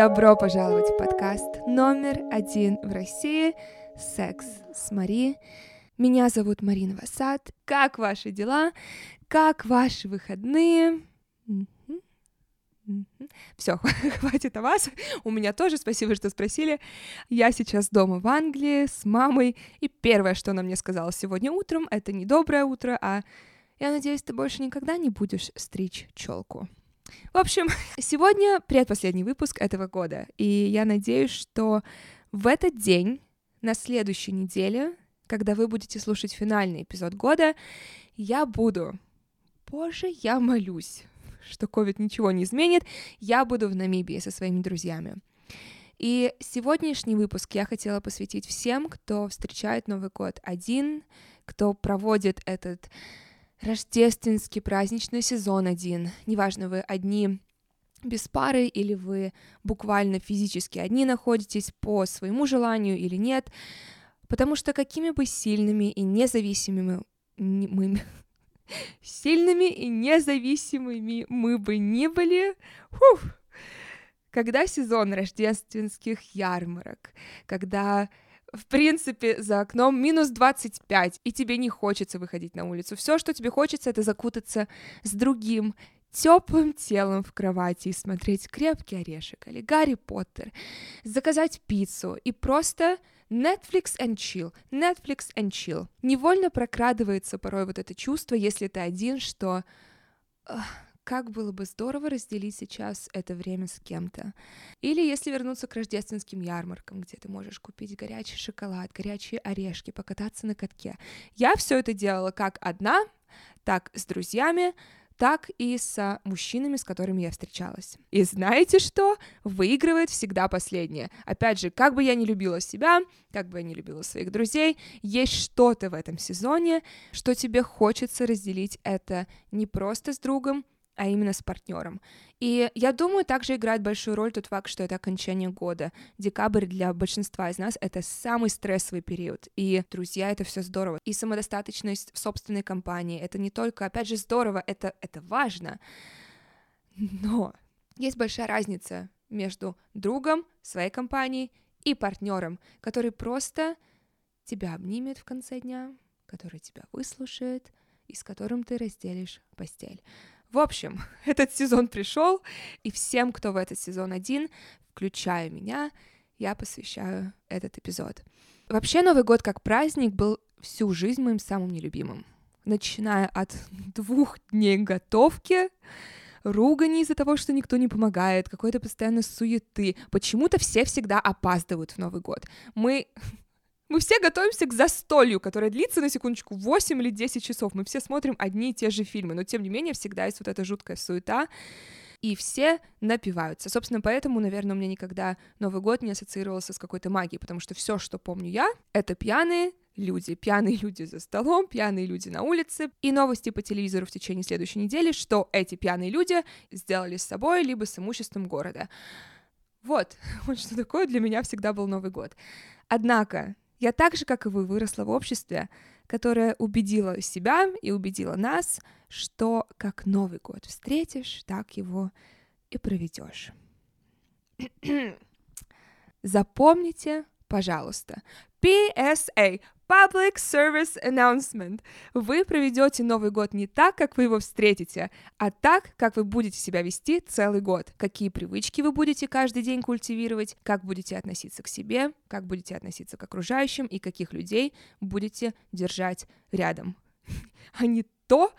Добро пожаловать в подкаст номер один в России «Секс с Мари». Меня зовут Марина Васад. Как ваши дела? Как ваши выходные? Все, хватит о вас. У меня тоже, спасибо, что спросили. Я сейчас дома в Англии с мамой, и первое, что она мне сказала сегодня утром, это не доброе утро, а я надеюсь, ты больше никогда не будешь стричь челку. В общем, сегодня предпоследний выпуск этого года, и я надеюсь, что в этот день, на следующей неделе, когда вы будете слушать финальный эпизод года, я буду... Боже, я молюсь, что COVID ничего не изменит, я буду в Намибии со своими друзьями. И сегодняшний выпуск я хотела посвятить всем, кто встречает Новый год один, кто проводит этот рождественский праздничный сезон один. Неважно, вы одни без пары или вы буквально физически одни находитесь по своему желанию или нет, потому что какими бы сильными и независимыми мы, сильными и независимыми мы бы ни были, фух, когда сезон рождественских ярмарок, когда в принципе, за окном минус 25, и тебе не хочется выходить на улицу. Все, что тебе хочется, это закутаться с другим теплым телом в кровати и смотреть крепкий орешек или Гарри Поттер, заказать пиццу и просто Netflix and chill, Netflix and chill. Невольно прокрадывается порой вот это чувство, если ты один, что как было бы здорово разделить сейчас это время с кем-то. Или если вернуться к рождественским ярмаркам, где ты можешь купить горячий шоколад, горячие орешки, покататься на катке. Я все это делала как одна, так с друзьями, так и с мужчинами, с которыми я встречалась. И знаете что? Выигрывает всегда последнее. Опять же, как бы я не любила себя, как бы я не любила своих друзей, есть что-то в этом сезоне, что тебе хочется разделить это не просто с другом, а именно с партнером. И я думаю, также играет большую роль тот факт, что это окончание года. Декабрь для большинства из нас это самый стрессовый период. И, друзья, это все здорово. И самодостаточность в собственной компании. Это не только, опять же, здорово, это, это важно. Но есть большая разница между другом своей компании и партнером, который просто тебя обнимет в конце дня, который тебя выслушает и с которым ты разделишь постель. В общем, этот сезон пришел, и всем, кто в этот сезон один, включая меня, я посвящаю этот эпизод. Вообще Новый год как праздник был всю жизнь моим самым нелюбимым. Начиная от двух дней готовки, ругани из-за того, что никто не помогает, какой-то постоянно суеты. Почему-то все всегда опаздывают в Новый год. Мы мы все готовимся к застолью, которое длится, на секундочку, 8 или 10 часов. Мы все смотрим одни и те же фильмы, но тем не менее всегда есть вот эта жуткая суета, и все напиваются. Собственно, поэтому, наверное, у меня никогда Новый год не ассоциировался с какой-то магией, потому что все, что помню я, это пьяные люди, пьяные люди за столом, пьяные люди на улице, и новости по телевизору в течение следующей недели, что эти пьяные люди сделали с собой либо с имуществом города. Вот, вот что такое для меня всегда был Новый год. Однако, я так же, как и вы, выросла в обществе, которое убедило себя и убедило нас, что как Новый год встретишь, так его и проведешь. Запомните, пожалуйста, PSA Public Service Announcement. Вы проведете Новый год не так, как вы его встретите, а так, как вы будете себя вести целый год. Какие привычки вы будете каждый день культивировать, как будете относиться к себе, как будете относиться к окружающим и каких людей будете держать рядом. А не то,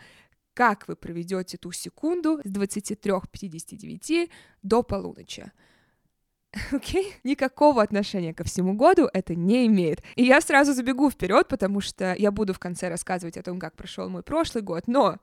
как вы проведете ту секунду с 23.59 до полуночи. Окей? Okay? Никакого отношения ко всему году это не имеет. И я сразу забегу вперед, потому что я буду в конце рассказывать о том, как прошел мой прошлый год, но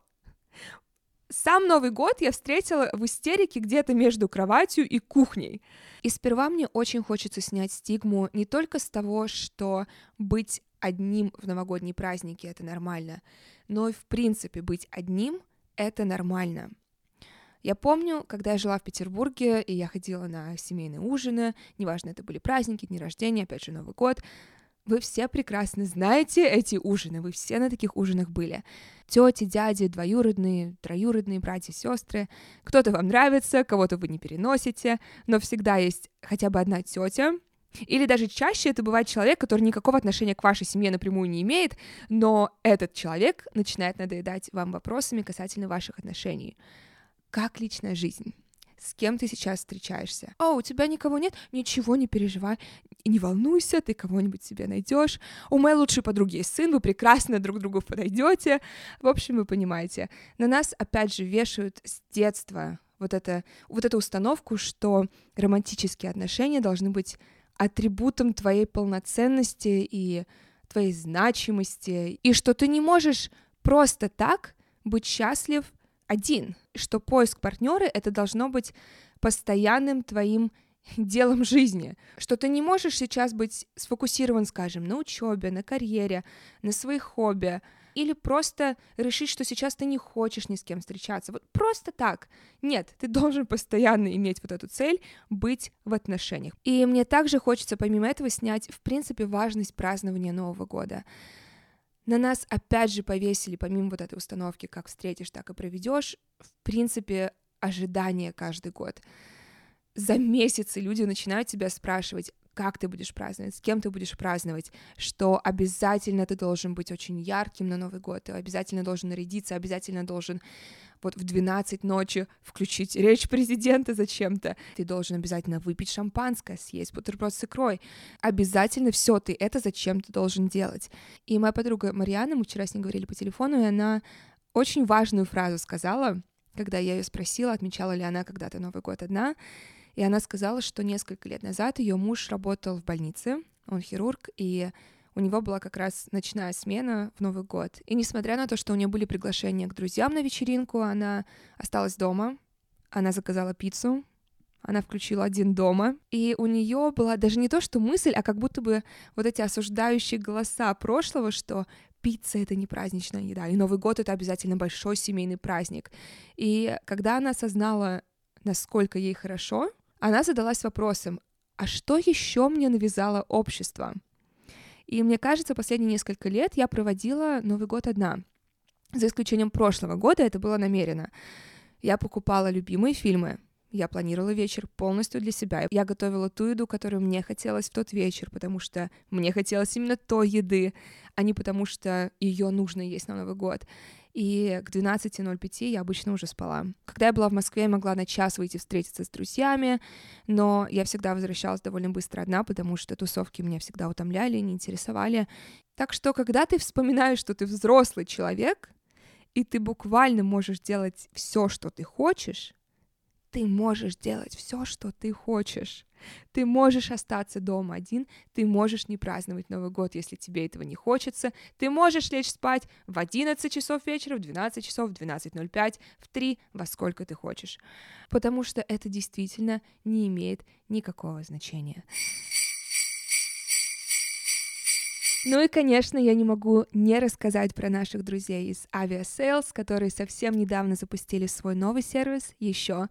сам Новый год я встретила в истерике где-то между кроватью и кухней. И сперва мне очень хочется снять стигму не только с того, что быть одним в новогодние праздники — это нормально, но и в принципе быть одним — это нормально. Я помню, когда я жила в Петербурге, и я ходила на семейные ужины, неважно, это были праздники, дни рождения, опять же, Новый год, Вы все прекрасно знаете эти ужины, вы все на таких ужинах были. Тети, дяди, двоюродные, троюродные, братья, сестры. Кто-то вам нравится, кого-то вы не переносите, но всегда есть хотя бы одна тетя, или даже чаще это бывает человек, который никакого отношения к вашей семье напрямую не имеет, но этот человек начинает надоедать вам вопросами касательно ваших отношений. Как личная жизнь? С кем ты сейчас встречаешься? О, у тебя никого нет? Ничего не переживай. Не волнуйся, ты кого-нибудь себе найдешь. У моей лучшей подруги есть сын, вы прекрасно друг другу подойдете. В общем, вы понимаете. На нас, опять же, вешают с детства вот, это, вот эту установку, что романтические отношения должны быть атрибутом твоей полноценности и твоей значимости, и что ты не можешь просто так быть счастлив один, что поиск партнера это должно быть постоянным твоим делом жизни, что ты не можешь сейчас быть сфокусирован, скажем, на учебе, на карьере, на своих хобби, или просто решить, что сейчас ты не хочешь ни с кем встречаться. Вот просто так. Нет, ты должен постоянно иметь вот эту цель быть в отношениях. И мне также хочется помимо этого снять, в принципе, важность празднования Нового года. На нас опять же повесили, помимо вот этой установки, как встретишь, так и проведешь, в принципе, ожидания каждый год. За месяцы люди начинают тебя спрашивать, как ты будешь праздновать, с кем ты будешь праздновать, что обязательно ты должен быть очень ярким на Новый год, ты обязательно должен нарядиться, обязательно должен вот в 12 ночи включить речь президента зачем-то. Ты должен обязательно выпить шампанское, съесть бутерброд с икрой. Обязательно все ты это зачем-то должен делать. И моя подруга Мариана, мы вчера с ней говорили по телефону, и она очень важную фразу сказала, когда я ее спросила, отмечала ли она когда-то Новый год одна. И она сказала, что несколько лет назад ее муж работал в больнице, он хирург, и у него была как раз ночная смена в Новый год. И несмотря на то, что у нее были приглашения к друзьям на вечеринку, она осталась дома, она заказала пиццу, она включила один дома, и у нее была даже не то, что мысль, а как будто бы вот эти осуждающие голоса прошлого, что пицца — это не праздничная еда, и Новый год — это обязательно большой семейный праздник. И когда она осознала, насколько ей хорошо, она задалась вопросом, а что еще мне навязало общество? И мне кажется, последние несколько лет я проводила Новый год одна. За исключением прошлого года это было намеренно. Я покупала любимые фильмы, я планировала вечер полностью для себя. Я готовила ту еду, которую мне хотелось в тот вечер, потому что мне хотелось именно той еды, а не потому что ее нужно есть на Новый год и к 12.05 я обычно уже спала. Когда я была в Москве, я могла на час выйти встретиться с друзьями, но я всегда возвращалась довольно быстро одна, потому что тусовки меня всегда утомляли, не интересовали. Так что, когда ты вспоминаешь, что ты взрослый человек, и ты буквально можешь делать все, что ты хочешь, ты можешь делать все, что ты хочешь. Ты можешь остаться дома один, ты можешь не праздновать Новый год, если тебе этого не хочется, ты можешь лечь спать в 11 часов вечера, в 12 часов, в 12.05, в 3, во сколько ты хочешь. Потому что это действительно не имеет никакого значения. Ну и, конечно, я не могу не рассказать про наших друзей из Aviasales, которые совсем недавно запустили свой новый сервис еще.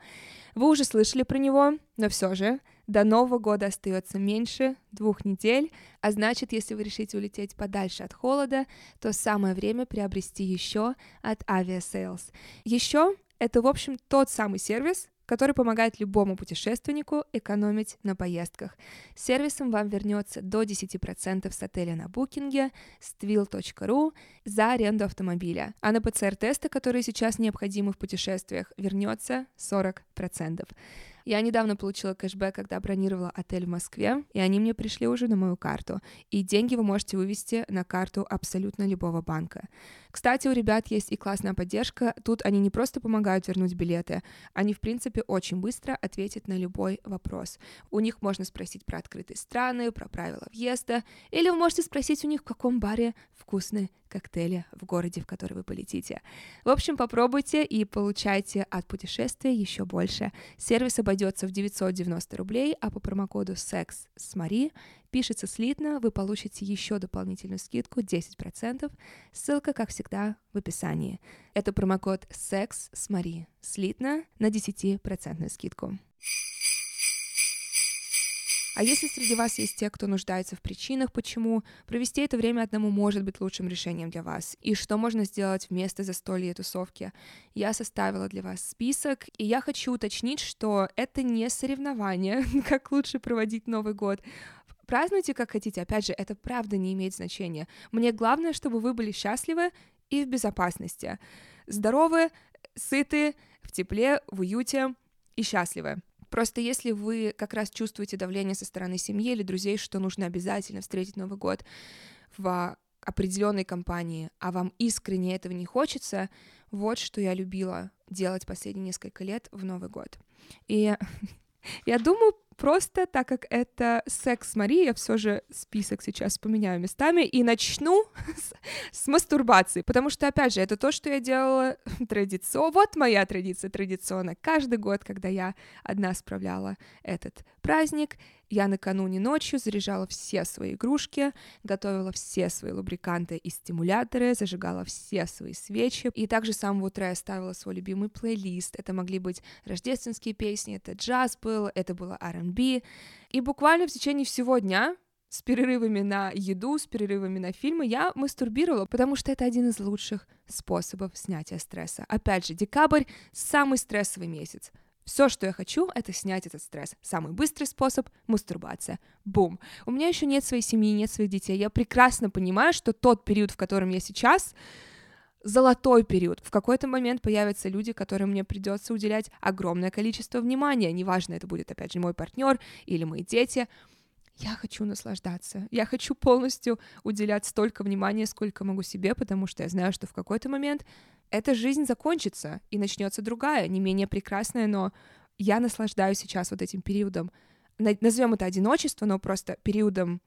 Вы уже слышали про него, но все же до Нового года остается меньше двух недель, а значит, если вы решите улететь подальше от холода, то самое время приобрести еще от Aviasales. Еще это, в общем, тот самый сервис, который помогает любому путешественнику экономить на поездках. Сервисом вам вернется до 10% с отеля на букинге с twill.ru за аренду автомобиля, а на ПЦР-тесты, которые сейчас необходимы в путешествиях, вернется 40%. Я недавно получила кэшбэк, когда бронировала отель в Москве, и они мне пришли уже на мою карту. И деньги вы можете вывести на карту абсолютно любого банка. Кстати, у ребят есть и классная поддержка. Тут они не просто помогают вернуть билеты, они, в принципе, очень быстро ответят на любой вопрос. У них можно спросить про открытые страны, про правила въезда, или вы можете спросить у них, в каком баре вкусные коктейли в городе, в который вы полетите. В общем, попробуйте и получайте от путешествия еще больше. Сервис обойдется обойдется в 990 рублей, а по промокоду секс с Мари пишется слитно, вы получите еще дополнительную скидку 10%. Ссылка, как всегда, в описании. Это промокод секс с Мари слитно на 10% скидку. А если среди вас есть те, кто нуждается в причинах, почему, провести это время одному может быть лучшим решением для вас. И что можно сделать вместо застолья и тусовки? Я составила для вас список, и я хочу уточнить, что это не соревнование, как лучше проводить Новый год. Празднуйте как хотите, опять же, это правда не имеет значения. Мне главное, чтобы вы были счастливы и в безопасности. Здоровы, сыты, в тепле, в уюте и счастливы. Просто если вы как раз чувствуете давление со стороны семьи или друзей, что нужно обязательно встретить Новый год в определенной компании, а вам искренне этого не хочется, вот что я любила делать последние несколько лет в Новый год. И я думаю, Просто так как это секс Мария, я все же список сейчас поменяю местами и начну с, с мастурбации, потому что, опять же, это то, что я делала традиционно. Вот моя традиция традиционно. Каждый год, когда я одна справляла этот праздник, я накануне ночью заряжала все свои игрушки, готовила все свои лубриканты и стимуляторы, зажигала все свои свечи. И также с самого утра я ставила свой любимый плейлист. Это могли быть рождественские песни, это джаз был, это было R&B. И буквально в течение всего дня с перерывами на еду, с перерывами на фильмы, я мастурбировала, потому что это один из лучших способов снятия стресса. Опять же, декабрь — самый стрессовый месяц. Все, что я хочу, это снять этот стресс. Самый быстрый способ — мастурбация. Бум. У меня еще нет своей семьи, нет своих детей. Я прекрасно понимаю, что тот период, в котором я сейчас, золотой период. В какой-то момент появятся люди, которым мне придется уделять огромное количество внимания. Неважно, это будет, опять же, мой партнер или мои дети. Я хочу наслаждаться. Я хочу полностью уделять столько внимания, сколько могу себе, потому что я знаю, что в какой-то момент эта жизнь закончится, и начнется другая, не менее прекрасная, но я наслаждаюсь сейчас вот этим периодом, назовем это одиночество, но просто периодом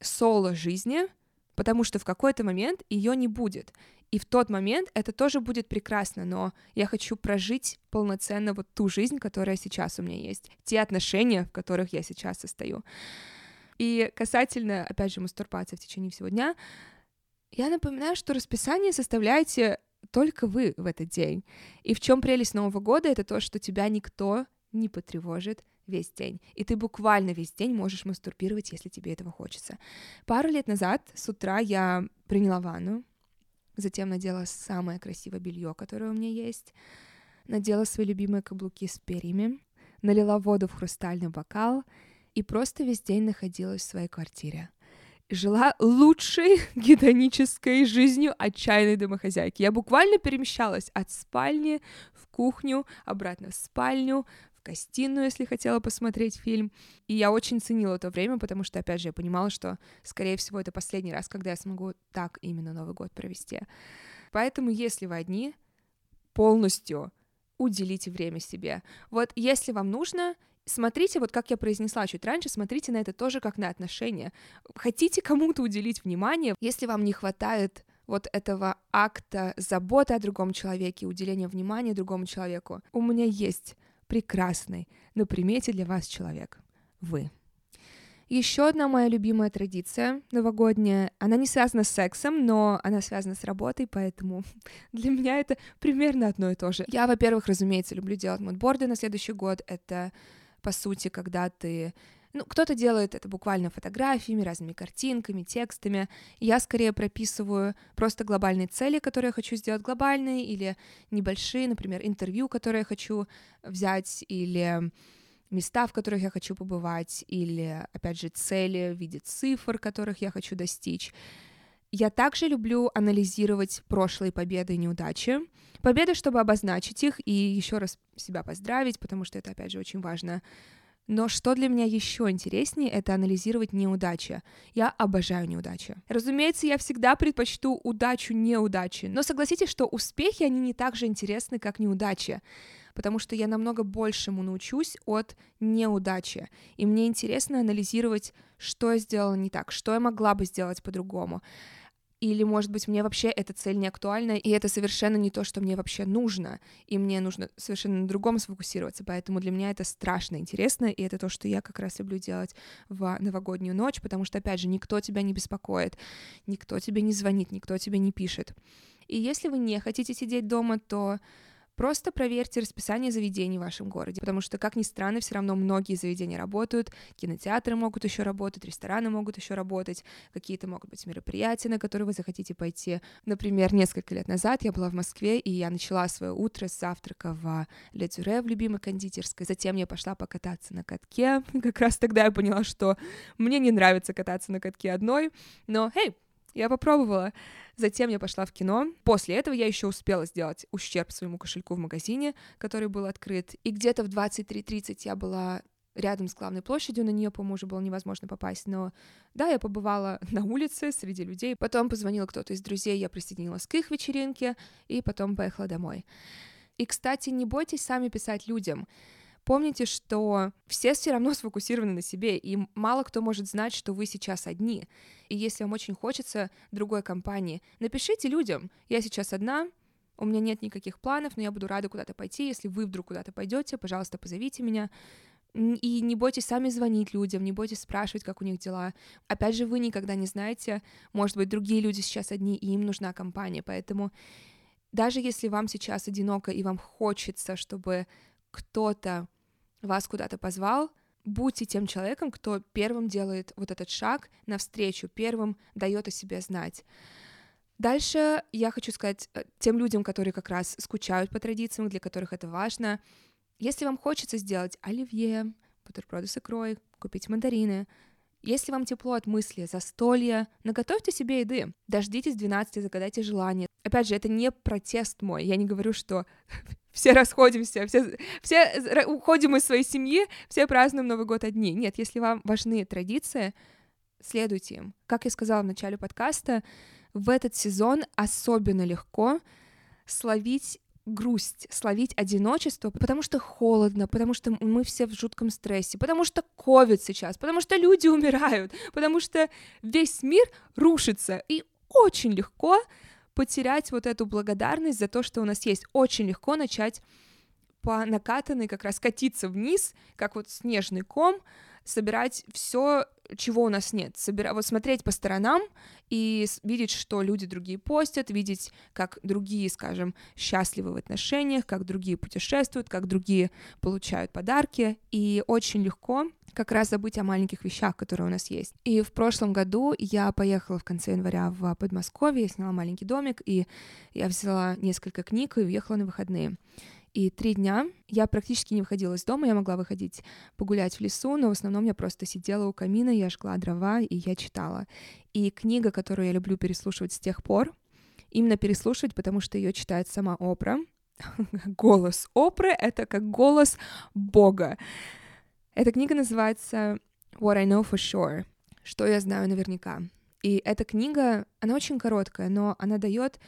соло жизни, потому что в какой-то момент ее не будет. И в тот момент это тоже будет прекрасно, но я хочу прожить полноценно вот ту жизнь, которая сейчас у меня есть, те отношения, в которых я сейчас состою. И касательно, опять же, мастурбации в течение всего дня, я напоминаю, что расписание составляете только вы в этот день. И в чем прелесть Нового года, это то, что тебя никто не потревожит весь день. И ты буквально весь день можешь мастурбировать, если тебе этого хочется. Пару лет назад с утра я приняла ванну, затем надела самое красивое белье, которое у меня есть, надела свои любимые каблуки с перьями, налила воду в хрустальный бокал и просто весь день находилась в своей квартире жила лучшей гедонической жизнью отчаянной домохозяйки. Я буквально перемещалась от спальни в кухню, обратно в спальню, в гостиную, если хотела посмотреть фильм. И я очень ценила это время, потому что, опять же, я понимала, что, скорее всего, это последний раз, когда я смогу так именно Новый год провести. Поэтому, если вы одни, полностью уделите время себе. Вот если вам нужно, смотрите, вот как я произнесла чуть раньше, смотрите на это тоже как на отношения. Хотите кому-то уделить внимание, если вам не хватает вот этого акта заботы о другом человеке, уделения внимания другому человеку, у меня есть прекрасный на примете для вас человек. Вы. Еще одна моя любимая традиция новогодняя, она не связана с сексом, но она связана с работой, поэтому для меня это примерно одно и то же. Я, во-первых, разумеется, люблю делать мудборды на следующий год. Это по сути, когда ты ну, кто-то делает это буквально фотографиями, разными картинками, текстами. Я скорее прописываю просто глобальные цели, которые я хочу сделать глобальные, или небольшие, например, интервью, которые я хочу взять, или места, в которых я хочу побывать, или, опять же, цели в виде цифр, которых я хочу достичь. Я также люблю анализировать прошлые победы и неудачи. Победы, чтобы обозначить их и еще раз себя поздравить, потому что это, опять же, очень важно. Но что для меня еще интереснее, это анализировать неудачи. Я обожаю неудачи. Разумеется, я всегда предпочту удачу неудачи, но согласитесь, что успехи, они не так же интересны, как неудачи потому что я намного большему научусь от неудачи. И мне интересно анализировать, что я сделала не так, что я могла бы сделать по-другому или, может быть, мне вообще эта цель не актуальна, и это совершенно не то, что мне вообще нужно, и мне нужно совершенно на другом сфокусироваться, поэтому для меня это страшно интересно, и это то, что я как раз люблю делать в новогоднюю ночь, потому что, опять же, никто тебя не беспокоит, никто тебе не звонит, никто тебе не пишет. И если вы не хотите сидеть дома, то Просто проверьте расписание заведений в вашем городе, потому что, как ни странно, все равно многие заведения работают, кинотеатры могут еще работать, рестораны могут еще работать, какие-то могут быть мероприятия, на которые вы захотите пойти. Например, несколько лет назад я была в Москве, и я начала свое утро с завтрака в Ле Дюре в любимой кондитерской, затем я пошла покататься на катке, как раз тогда я поняла, что мне не нравится кататься на катке одной, но, эй, я попробовала. Затем я пошла в кино. После этого я еще успела сделать ущерб своему кошельку в магазине, который был открыт. И где-то в 23.30 я была рядом с главной площадью, на нее, по-моему, уже было невозможно попасть, но да, я побывала на улице среди людей, потом позвонил кто-то из друзей, я присоединилась к их вечеринке, и потом поехала домой. И, кстати, не бойтесь сами писать людям. Помните, что все все равно сфокусированы на себе, и мало кто может знать, что вы сейчас одни. И если вам очень хочется другой компании, напишите людям, я сейчас одна, у меня нет никаких планов, но я буду рада куда-то пойти. Если вы вдруг куда-то пойдете, пожалуйста, позовите меня. И не бойтесь сами звонить людям, не бойтесь спрашивать, как у них дела. Опять же, вы никогда не знаете, может быть, другие люди сейчас одни, и им нужна компания. Поэтому даже если вам сейчас одиноко и вам хочется, чтобы кто-то вас куда-то позвал, будьте тем человеком, кто первым делает вот этот шаг навстречу, первым дает о себе знать. Дальше я хочу сказать э, тем людям, которые как раз скучают по традициям, для которых это важно, если вам хочется сделать оливье, бутерброды с икрой, купить мандарины, если вам тепло от мысли, застолья, наготовьте себе еды. Дождитесь 12, загадайте желание. Опять же, это не протест мой. Я не говорю, что все расходимся, все, все уходим из своей семьи, все празднуем Новый год одни. Нет, если вам важны традиции, следуйте им. Как я сказала в начале подкаста, в этот сезон особенно легко словить грусть, словить одиночество, потому что холодно, потому что мы все в жутком стрессе, потому что ковид сейчас, потому что люди умирают, потому что весь мир рушится, и очень легко потерять вот эту благодарность за то, что у нас есть. Очень легко начать по накатанной как раз катиться вниз, как вот снежный ком, собирать все, чего у нас нет. Собира... Вот смотреть по сторонам и видеть, что люди другие постят, видеть, как другие, скажем, счастливы в отношениях, как другие путешествуют, как другие получают подарки. И очень легко как раз забыть о маленьких вещах, которые у нас есть. И в прошлом году я поехала в конце января в Подмосковье, я сняла маленький домик, и я взяла несколько книг и уехала на выходные. И три дня я практически не выходила из дома, я могла выходить погулять в лесу, но в основном я просто сидела у камина, я жгла дрова, и я читала. И книга, которую я люблю переслушивать с тех пор, именно переслушивать, потому что ее читает сама Опра. голос Опры — это как голос Бога. Эта книга называется What I Know For Sure, что я знаю наверняка. И эта книга, она очень короткая, но она дает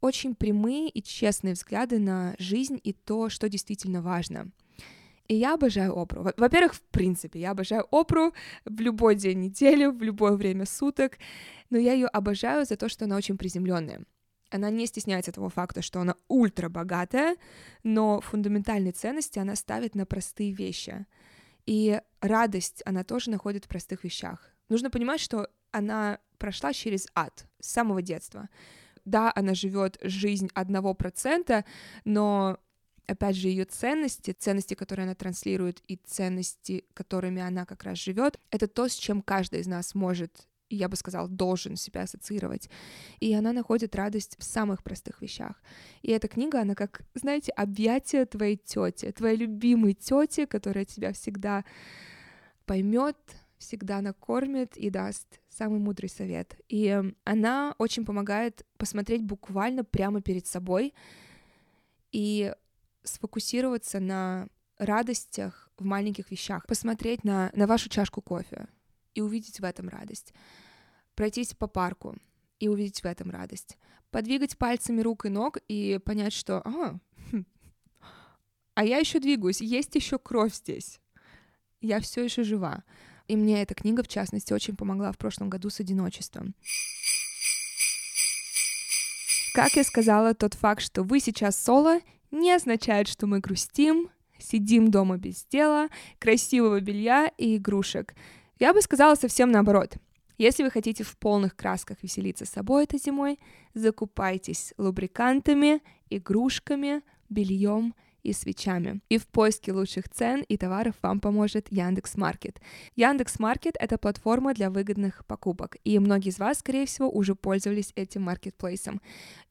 очень прямые и честные взгляды на жизнь и то, что действительно важно. И я обожаю Опру. Во-первых, в принципе, я обожаю Опру в любой день недели, в любое время суток, но я ее обожаю за то, что она очень приземленная. Она не стесняется того факта, что она ультра богатая, но фундаментальные ценности она ставит на простые вещи. И радость она тоже находит в простых вещах. Нужно понимать, что она прошла через ад с самого детства да, она живет жизнь одного процента, но опять же, ее ценности, ценности, которые она транслирует, и ценности, которыми она как раз живет, это то, с чем каждый из нас может, я бы сказала, должен себя ассоциировать. И она находит радость в самых простых вещах. И эта книга, она как, знаете, объятие твоей тети, твоей любимой тети, которая тебя всегда поймет, всегда накормит и даст самый мудрый совет. И она очень помогает посмотреть буквально прямо перед собой и сфокусироваться на радостях в маленьких вещах, посмотреть на, на вашу чашку кофе и увидеть в этом радость, пройтись по парку и увидеть в этом радость, подвигать пальцами рук и ног и понять, что а, хм, а я еще двигаюсь, есть еще кровь здесь, я все еще жива. И мне эта книга, в частности, очень помогла в прошлом году с одиночеством. Как я сказала, тот факт, что вы сейчас соло, не означает, что мы грустим, сидим дома без дела, красивого белья и игрушек. Я бы сказала совсем наоборот. Если вы хотите в полных красках веселиться с собой этой зимой, закупайтесь лубрикантами, игрушками, бельем и свечами. И в поиске лучших цен и товаров вам поможет Яндекс Маркет. Яндекс Маркет — это платформа для выгодных покупок, и многие из вас, скорее всего, уже пользовались этим маркетплейсом.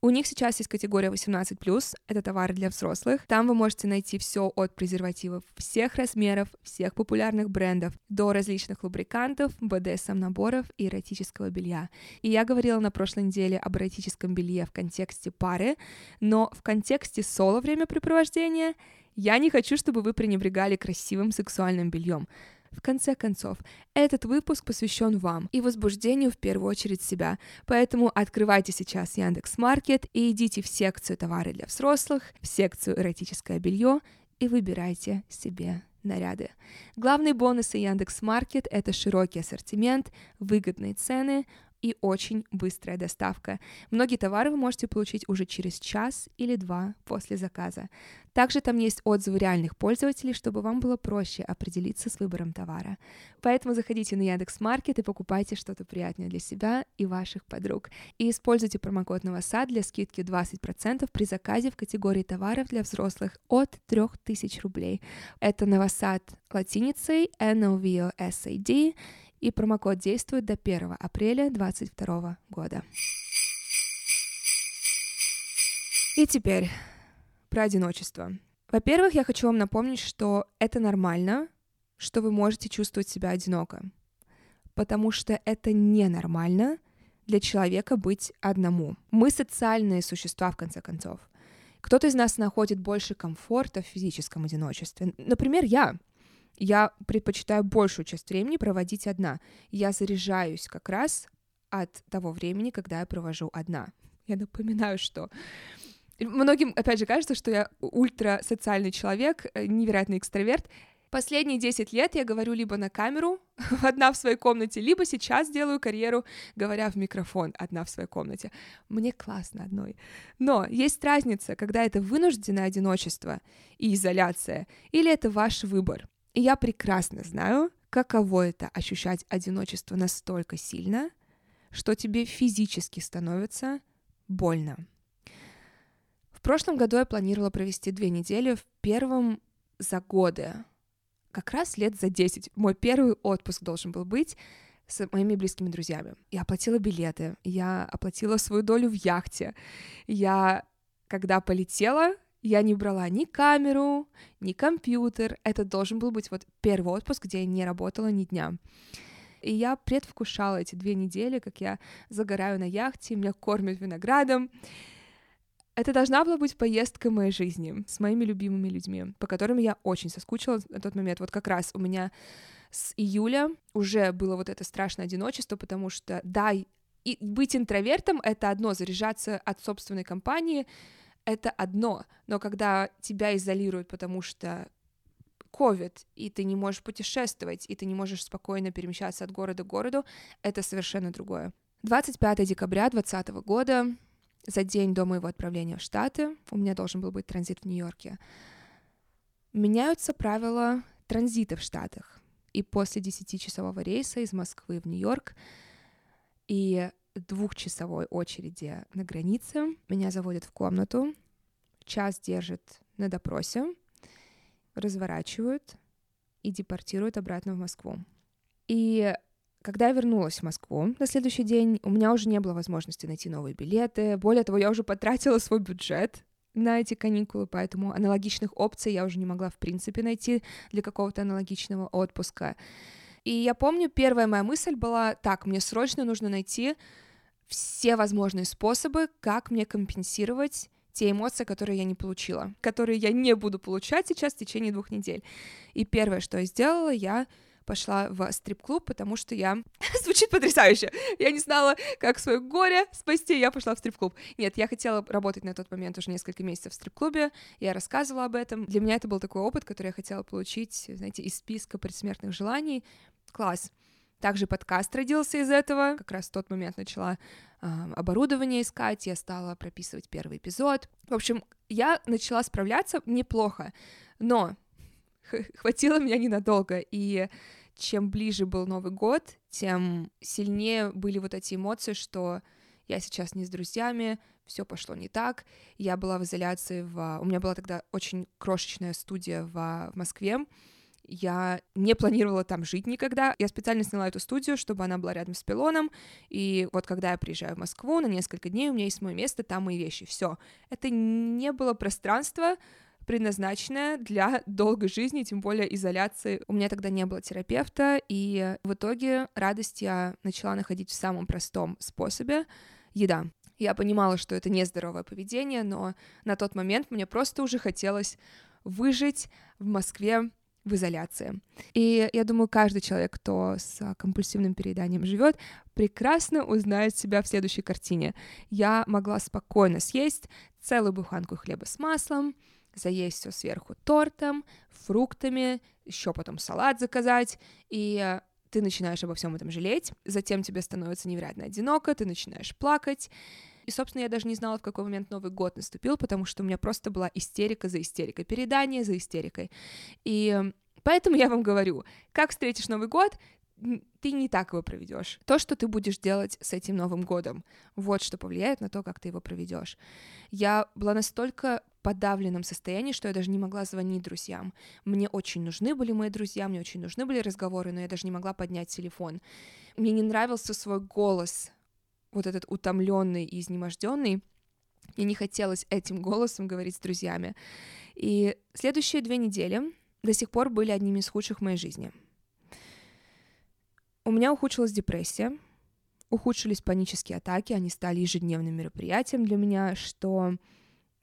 У них сейчас есть категория 18+, это товары для взрослых. Там вы можете найти все от презервативов всех размеров, всех популярных брендов, до различных лубрикантов, БДСМ-наборов и эротического белья. И я говорила на прошлой неделе об эротическом белье в контексте пары, но в контексте соло времяпрепровождения внимание, я не хочу, чтобы вы пренебрегали красивым сексуальным бельем. В конце концов, этот выпуск посвящен вам и возбуждению в первую очередь себя, поэтому открывайте сейчас Яндекс Маркет и идите в секцию товары для взрослых, в секцию эротическое белье и выбирайте себе наряды. Главные бонусы Яндекс Маркет — это широкий ассортимент, выгодные цены, и очень быстрая доставка. Многие товары вы можете получить уже через час или два после заказа. Также там есть отзывы реальных пользователей, чтобы вам было проще определиться с выбором товара. Поэтому заходите на Яндекс Маркет и покупайте что-то приятное для себя и ваших подруг. И используйте промокод Новосад для скидки 20% при заказе в категории товаров для взрослых от 3000 рублей. Это Новосад латиницей N-O-V-O-S-A-D и промокод действует до 1 апреля 2022 года. И теперь про одиночество. Во-первых, я хочу вам напомнить, что это нормально, что вы можете чувствовать себя одиноко, потому что это ненормально для человека быть одному. Мы социальные существа, в конце концов. Кто-то из нас находит больше комфорта в физическом одиночестве. Например, я я предпочитаю большую часть времени проводить одна. Я заряжаюсь как раз от того времени, когда я провожу одна. Я напоминаю, что многим, опять же, кажется, что я ультрасоциальный человек, э, невероятный экстраверт. Последние 10 лет я говорю либо на камеру, одна в своей комнате, либо сейчас делаю карьеру, говоря в микрофон, одна в своей комнате. Мне классно одной. Но есть разница, когда это вынужденное одиночество и изоляция, или это ваш выбор. И я прекрасно знаю, каково это ощущать одиночество настолько сильно, что тебе физически становится больно. В прошлом году я планировала провести две недели в первом за годы, как раз лет за 10. Мой первый отпуск должен был быть с моими близкими друзьями. Я оплатила билеты, я оплатила свою долю в яхте. Я, когда полетела, я не брала ни камеру, ни компьютер. Это должен был быть вот первый отпуск, где я не работала ни дня. И я предвкушала эти две недели, как я загораю на яхте, меня кормят виноградом. Это должна была быть поездка моей жизни с моими любимыми людьми, по которым я очень соскучила на тот момент. Вот как раз у меня с июля уже было вот это страшное одиночество, потому что, да, и быть интровертом — это одно, заряжаться от собственной компании — это одно, но когда тебя изолируют, потому что ковид, и ты не можешь путешествовать, и ты не можешь спокойно перемещаться от города к городу, это совершенно другое. 25 декабря 2020 года, за день до моего отправления в Штаты, у меня должен был быть транзит в Нью-Йорке, меняются правила транзита в Штатах. И после 10-часового рейса из Москвы в Нью-Йорк и двухчасовой очереди на границе. Меня заводят в комнату, час держат на допросе, разворачивают и депортируют обратно в Москву. И когда я вернулась в Москву на следующий день, у меня уже не было возможности найти новые билеты. Более того, я уже потратила свой бюджет на эти каникулы, поэтому аналогичных опций я уже не могла в принципе найти для какого-то аналогичного отпуска. И я помню, первая моя мысль была, так, мне срочно нужно найти все возможные способы, как мне компенсировать те эмоции, которые я не получила, которые я не буду получать сейчас в течение двух недель. И первое, что я сделала, я пошла в стрип-клуб, потому что я... Звучит потрясающе! Я не знала, как свое горе спасти, я пошла в стрип-клуб. Нет, я хотела работать на тот момент уже несколько месяцев в стрип-клубе, я рассказывала об этом. Для меня это был такой опыт, который я хотела получить, знаете, из списка предсмертных желаний. Класс. Также подкаст родился из этого. Как раз в тот момент начала э, оборудование искать, я стала прописывать первый эпизод. В общем, я начала справляться неплохо, но хватило меня ненадолго, и чем ближе был Новый год, тем сильнее были вот эти эмоции, что я сейчас не с друзьями, все пошло не так. Я была в изоляции, в... у меня была тогда очень крошечная студия в, в Москве, я не планировала там жить никогда. Я специально сняла эту студию, чтобы она была рядом с пилоном. И вот когда я приезжаю в Москву на несколько дней, у меня есть мое место, там мои вещи. Все. Это не было пространство, предназначенное для долгой жизни, тем более изоляции. У меня тогда не было терапевта, и в итоге радость я начала находить в самом простом способе — еда. Я понимала, что это нездоровое поведение, но на тот момент мне просто уже хотелось выжить в Москве в изоляции. И я думаю, каждый человек, кто с компульсивным перееданием живет, прекрасно узнает себя в следующей картине. Я могла спокойно съесть целую буханку хлеба с маслом, заесть все сверху тортом, фруктами, еще потом салат заказать, и ты начинаешь обо всем этом жалеть, затем тебе становится невероятно одиноко, ты начинаешь плакать, и, собственно, я даже не знала, в какой момент Новый год наступил, потому что у меня просто была истерика за истерикой, передание за истерикой. И поэтому я вам говорю, как встретишь Новый год, ты не так его проведешь. То, что ты будешь делать с этим Новым годом, вот что повлияет на то, как ты его проведешь. Я была настолько подавленном состоянии, что я даже не могла звонить друзьям. Мне очень нужны были мои друзья, мне очень нужны были разговоры, но я даже не могла поднять телефон. Мне не нравился свой голос, вот этот утомленный и изнеможденный, мне не хотелось этим голосом говорить с друзьями. И следующие две недели до сих пор были одними из худших в моей жизни. У меня ухудшилась депрессия, ухудшились панические атаки, они стали ежедневным мероприятием для меня, что,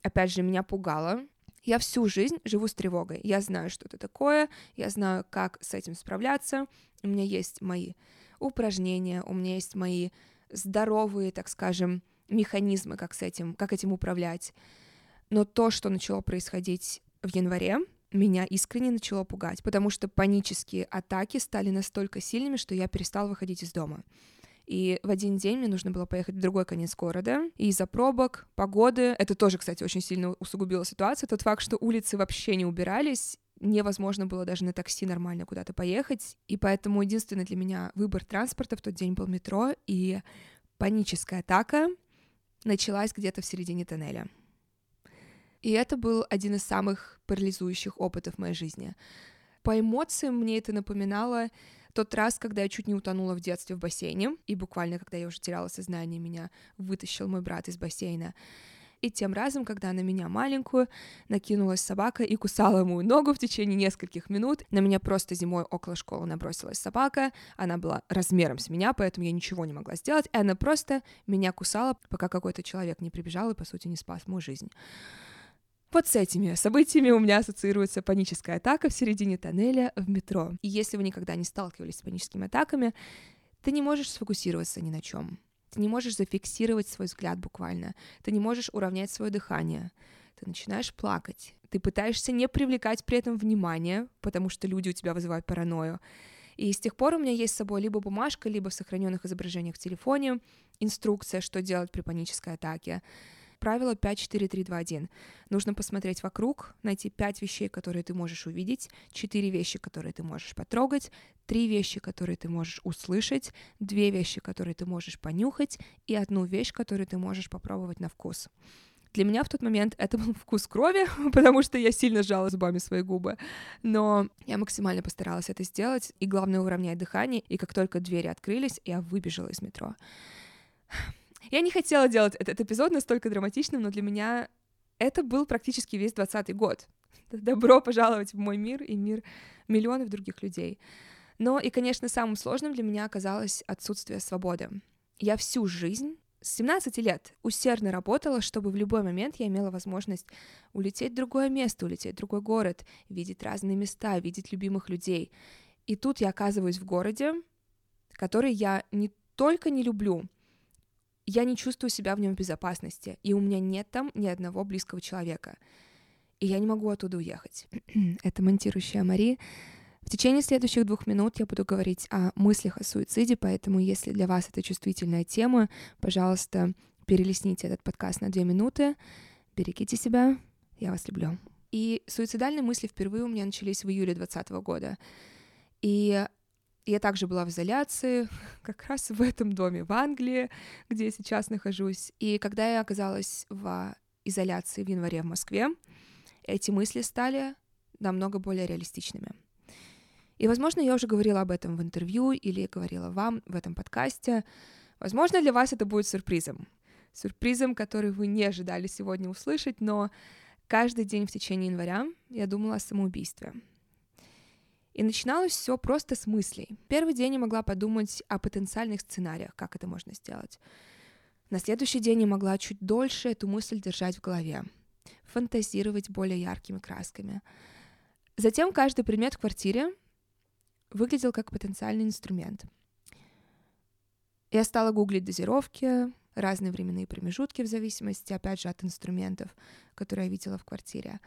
опять же, меня пугало. Я всю жизнь живу с тревогой. Я знаю, что это такое, я знаю, как с этим справляться. У меня есть мои упражнения, у меня есть мои здоровые, так скажем, механизмы, как с этим, как этим управлять. Но то, что начало происходить в январе, меня искренне начало пугать, потому что панические атаки стали настолько сильными, что я перестала выходить из дома. И в один день мне нужно было поехать в другой конец города. И из-за пробок, погоды, это тоже, кстати, очень сильно усугубило ситуацию, тот факт, что улицы вообще не убирались, невозможно было даже на такси нормально куда-то поехать, и поэтому единственный для меня выбор транспорта в тот день был метро, и паническая атака началась где-то в середине тоннеля. И это был один из самых парализующих опытов в моей жизни. По эмоциям мне это напоминало тот раз, когда я чуть не утонула в детстве в бассейне, и буквально, когда я уже теряла сознание, меня вытащил мой брат из бассейна и тем разом, когда на меня маленькую накинулась собака и кусала мою ногу в течение нескольких минут. На меня просто зимой около школы набросилась собака, она была размером с меня, поэтому я ничего не могла сделать, и она просто меня кусала, пока какой-то человек не прибежал и, по сути, не спас мою жизнь. Вот с этими событиями у меня ассоциируется паническая атака в середине тоннеля в метро. И если вы никогда не сталкивались с паническими атаками, ты не можешь сфокусироваться ни на чем. Ты не можешь зафиксировать свой взгляд буквально. Ты не можешь уравнять свое дыхание. Ты начинаешь плакать. Ты пытаешься не привлекать при этом внимание, потому что люди у тебя вызывают паранойю. И с тех пор у меня есть с собой либо бумажка, либо в сохраненных изображениях в телефоне инструкция, что делать при панической атаке правило 5-4-3-2-1. Нужно посмотреть вокруг, найти 5 вещей, которые ты можешь увидеть, 4 вещи, которые ты можешь потрогать, 3 вещи, которые ты можешь услышать, 2 вещи, которые ты можешь понюхать и одну вещь, которую ты можешь попробовать на вкус. Для меня в тот момент это был вкус крови, потому что я сильно сжала зубами свои губы. Но я максимально постаралась это сделать, и главное уравнять дыхание, и как только двери открылись, я выбежала из метро. Я не хотела делать этот эпизод настолько драматичным, но для меня это был практически весь двадцатый год. Добро пожаловать в мой мир и мир миллионов других людей. Но и, конечно, самым сложным для меня оказалось отсутствие свободы. Я всю жизнь с 17 лет усердно работала, чтобы в любой момент я имела возможность улететь в другое место, улететь в другой город, видеть разные места, видеть любимых людей. И тут я оказываюсь в городе, который я не только не люблю, я не чувствую себя в нем в безопасности, и у меня нет там ни одного близкого человека. И я не могу оттуда уехать. Это монтирующая Мари. В течение следующих двух минут я буду говорить о мыслях о суициде, поэтому если для вас это чувствительная тема, пожалуйста, перелесните этот подкаст на две минуты. Берегите себя, я вас люблю. И суицидальные мысли впервые у меня начались в июле 2020 года. И Я также была в изоляции, как раз в этом доме в Англии, где я сейчас нахожусь. И когда я оказалась в изоляции в январе в Москве, эти мысли стали намного более реалистичными. И, возможно, я уже говорила об этом в интервью или говорила вам в этом подкасте. Возможно, для вас это будет сюрпризом. Сюрпризом, который вы не ожидали сегодня услышать, но каждый день в течение января я думала о самоубийстве. И начиналось все просто с мыслей. Первый день я могла подумать о потенциальных сценариях, как это можно сделать. На следующий день я могла чуть дольше эту мысль держать в голове, фантазировать более яркими красками. Затем каждый предмет в квартире выглядел как потенциальный инструмент. Я стала гуглить дозировки, разные временные промежутки в зависимости, опять же, от инструментов, которые я видела в квартире.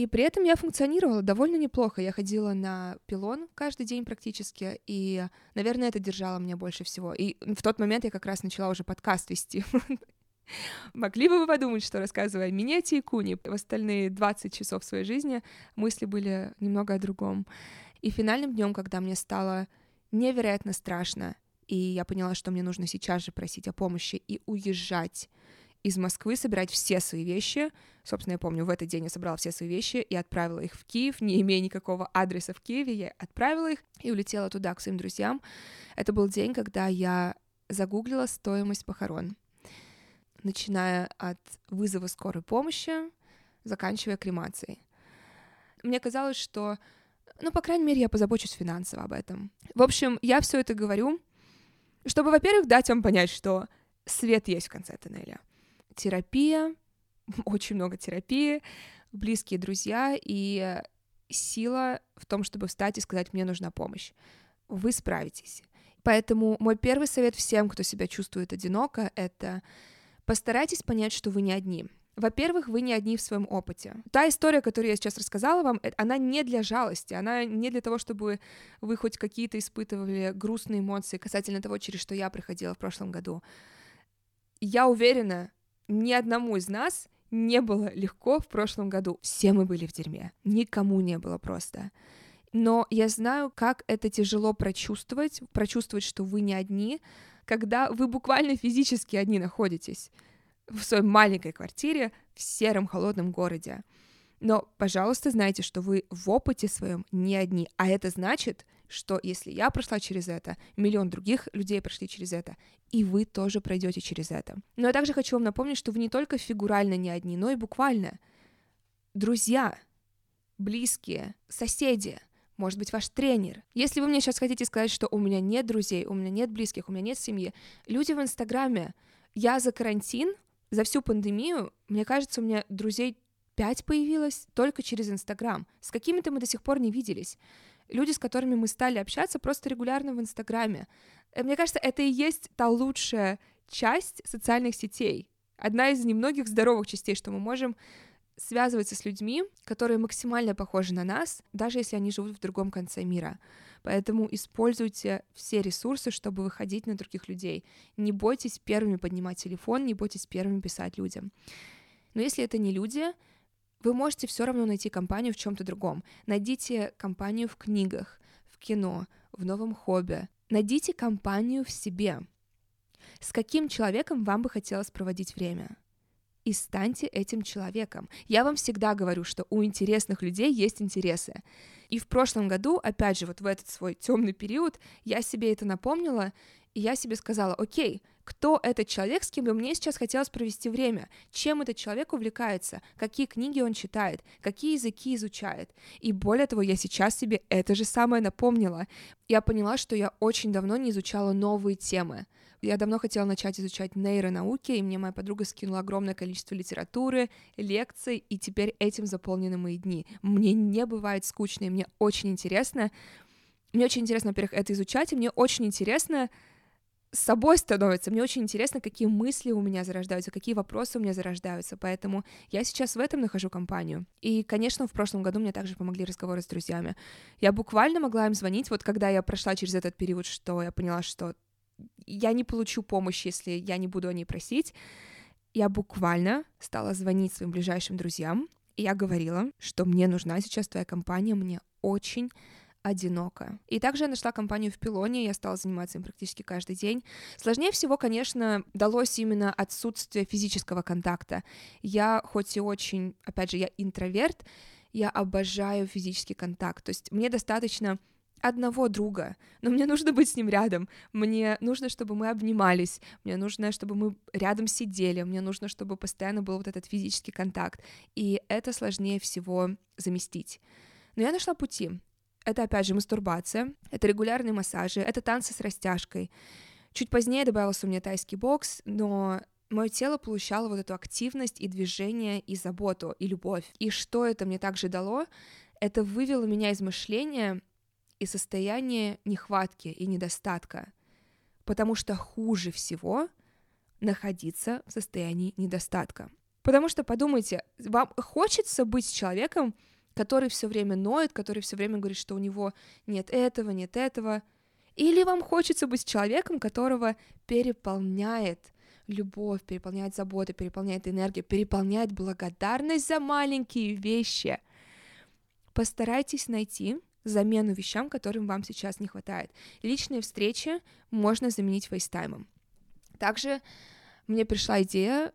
И при этом я функционировала довольно неплохо. Я ходила на пилон каждый день практически, и, наверное, это держало меня больше всего. И в тот момент я как раз начала уже подкаст вести. Могли бы вы подумать, что рассказывая о минете и куни, в остальные 20 часов своей жизни мысли были немного о другом. И финальным днем, когда мне стало невероятно страшно, и я поняла, что мне нужно сейчас же просить о помощи и уезжать из Москвы, собирать все свои вещи. Собственно, я помню, в этот день я собрала все свои вещи и отправила их в Киев, не имея никакого адреса в Киеве, я отправила их и улетела туда к своим друзьям. Это был день, когда я загуглила стоимость похорон, начиная от вызова скорой помощи, заканчивая кремацией. Мне казалось, что, ну, по крайней мере, я позабочусь финансово об этом. В общем, я все это говорю, чтобы, во-первых, дать вам понять, что свет есть в конце тоннеля терапия, очень много терапии, близкие друзья и сила в том, чтобы встать и сказать, мне нужна помощь. Вы справитесь. Поэтому мой первый совет всем, кто себя чувствует одиноко, это постарайтесь понять, что вы не одни. Во-первых, вы не одни в своем опыте. Та история, которую я сейчас рассказала вам, э, она не для жалости, она не для того, чтобы вы хоть какие-то испытывали грустные эмоции касательно того, через что я проходила в прошлом году. Я уверена, ни одному из нас не было легко в прошлом году. Все мы были в дерьме. Никому не было просто. Но я знаю, как это тяжело прочувствовать, прочувствовать, что вы не одни, когда вы буквально физически одни находитесь в своей маленькой квартире в сером холодном городе. Но, пожалуйста, знайте, что вы в опыте своем не одни. А это значит, что если я прошла через это, миллион других людей прошли через это, и вы тоже пройдете через это. Но я также хочу вам напомнить, что вы не только фигурально не одни, но и буквально. Друзья, близкие, соседи, может быть, ваш тренер. Если вы мне сейчас хотите сказать, что у меня нет друзей, у меня нет близких, у меня нет семьи, люди в Инстаграме, я за карантин, за всю пандемию, мне кажется, у меня друзей пять появилось только через Инстаграм. С какими-то мы до сих пор не виделись. Люди, с которыми мы стали общаться просто регулярно в Инстаграме. Э, мне кажется, это и есть та лучшая часть социальных сетей. Одна из немногих здоровых частей, что мы можем связываться с людьми, которые максимально похожи на нас, даже если они живут в другом конце мира. Поэтому используйте все ресурсы, чтобы выходить на других людей. Не бойтесь первыми поднимать телефон, не бойтесь первыми писать людям. Но если это не люди, вы можете все равно найти компанию в чем-то другом. Найдите компанию в книгах, в кино, в новом хобби. Найдите компанию в себе. С каким человеком вам бы хотелось проводить время? И станьте этим человеком. Я вам всегда говорю, что у интересных людей есть интересы. И в прошлом году, опять же, вот в этот свой темный период, я себе это напомнила, и я себе сказала, окей, кто этот человек, с кем бы мне сейчас хотелось провести время, чем этот человек увлекается, какие книги он читает, какие языки изучает. И более того, я сейчас себе это же самое напомнила. Я поняла, что я очень давно не изучала новые темы. Я давно хотела начать изучать нейронауки, и мне моя подруга скинула огромное количество литературы, лекций, и теперь этим заполнены мои дни. Мне не бывает скучно, и мне очень интересно. Мне очень интересно, во-первых, это изучать, и мне очень интересно с собой становится. Мне очень интересно, какие мысли у меня зарождаются, какие вопросы у меня зарождаются. Поэтому я сейчас в этом нахожу компанию. И, конечно, в прошлом году мне также помогли разговоры с друзьями. Я буквально могла им звонить, вот когда я прошла через этот период, что я поняла, что я не получу помощь, если я не буду о ней просить. Я буквально стала звонить своим ближайшим друзьям, и я говорила, что мне нужна сейчас твоя компания, мне очень одиноко. И также я нашла компанию в Пилоне, я стала заниматься им практически каждый день. Сложнее всего, конечно, далось именно отсутствие физического контакта. Я хоть и очень, опять же, я интроверт, я обожаю физический контакт. То есть мне достаточно одного друга, но мне нужно быть с ним рядом, мне нужно, чтобы мы обнимались, мне нужно, чтобы мы рядом сидели, мне нужно, чтобы постоянно был вот этот физический контакт, и это сложнее всего заместить. Но я нашла пути. Это, опять же, мастурбация, это регулярные массажи, это танцы с растяжкой. Чуть позднее добавился у меня тайский бокс, но мое тело получало вот эту активность и движение, и заботу, и любовь. И что это мне также дало? Это вывело меня из мышления и состояния нехватки и недостатка, потому что хуже всего находиться в состоянии недостатка. Потому что подумайте, вам хочется быть человеком, который все время ноет, который все время говорит, что у него нет этого, нет этого, или вам хочется быть человеком, которого переполняет любовь, переполняет забота, переполняет энергия, переполняет благодарность за маленькие вещи. Постарайтесь найти замену вещам, которым вам сейчас не хватает. Личные встречи можно заменить FaceTime ом. Также мне пришла идея,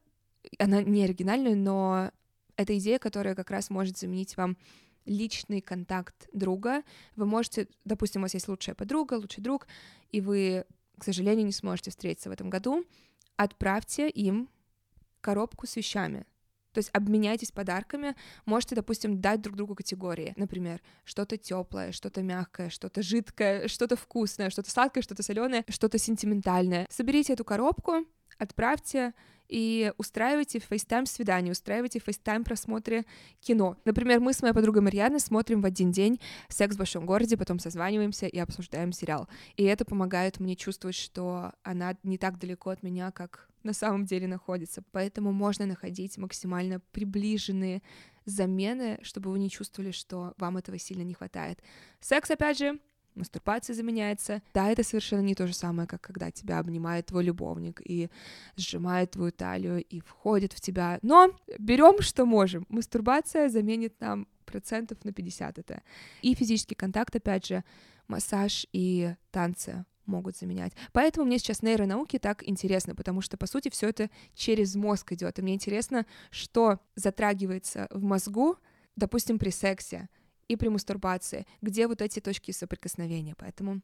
она не оригинальная, но это идея, которая как раз может заменить вам личный контакт друга. Вы можете, допустим, у вас есть лучшая подруга, лучший друг, и вы, к сожалению, не сможете встретиться в этом году, отправьте им коробку с вещами. То есть обменяйтесь подарками, можете, допустим, дать друг другу категории, например, что-то теплое, что-то мягкое, что-то жидкое, что-то вкусное, что-то сладкое, что-то соленое, что-то сентиментальное. Соберите эту коробку, отправьте и устраивайте FaceTime свидание, устраивайте FaceTime просмотры кино. Например, мы с моей подругой Марьяной смотрим в один день «Секс в большом городе», потом созваниваемся и обсуждаем сериал. И это помогает мне чувствовать, что она не так далеко от меня, как на самом деле находится. Поэтому можно находить максимально приближенные замены, чтобы вы не чувствовали, что вам этого сильно не хватает. Секс, опять же, мастурбация заменяется. Да, это совершенно не то же самое, как когда тебя обнимает твой любовник и сжимает твою талию и входит в тебя. Но берем, что можем. Мастурбация заменит нам процентов на 50 это. И физический контакт, опять же, массаж и танцы могут заменять. Поэтому мне сейчас нейронауки так интересно, потому что, по сути, все это через мозг идет. И мне интересно, что затрагивается в мозгу, допустим, при сексе, и при мастурбации, где вот эти точки соприкосновения. Поэтому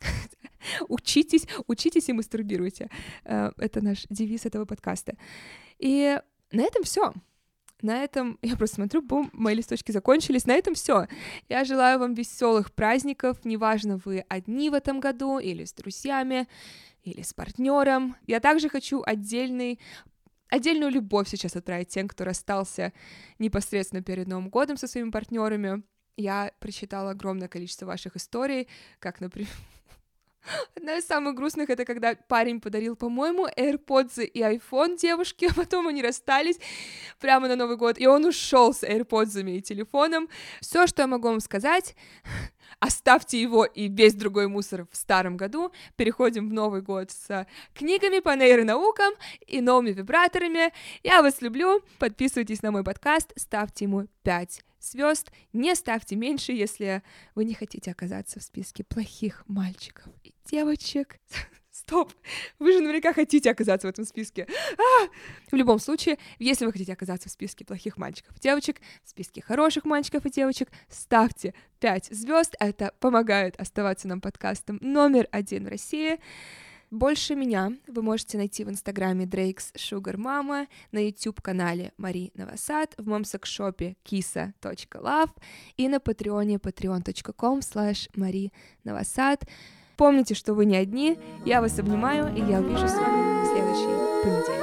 учитесь, учитесь и мастурбируйте. Э, это наш девиз этого подкаста. И на этом все. На этом я просто смотрю, бум, мои листочки закончились. На этом все. Я желаю вам веселых праздников. Неважно, вы одни в этом году или с друзьями или с партнером. Я также хочу отдельный отдельную любовь сейчас отправить тем, кто расстался непосредственно перед Новым годом со своими партнерами. Я прочитала огромное количество ваших историй, как, например, Одна из самых грустных это когда парень подарил, по-моему, AirPods и iPhone девушке, а потом они расстались прямо на Новый год, и он ушел с AirPods и телефоном. Все, что я могу вам сказать, оставьте его и весь другой мусор в старом году, переходим в Новый год с книгами по нейронаукам и новыми вибраторами. Я вас люблю, подписывайтесь на мой подкаст, ставьте ему 5 звезд, не ставьте меньше, если вы не хотите оказаться в списке плохих мальчиков и девочек. Стоп! Вы же наверняка хотите оказаться в этом списке. А! В любом случае, если вы хотите оказаться в списке плохих мальчиков и девочек, в списке хороших мальчиков и девочек, ставьте 5 звезд. Это помогает оставаться нам подкастом номер один в России. Больше меня вы можете найти в инстаграме Drake's Sugar Mama, на YouTube-канале Мари Новосад, в моем секшопе kisa.love и на патреоне patreon.com slash Мари Новосад. Помните, что вы не одни, я вас обнимаю, и я увижу с вами в следующий понедельник.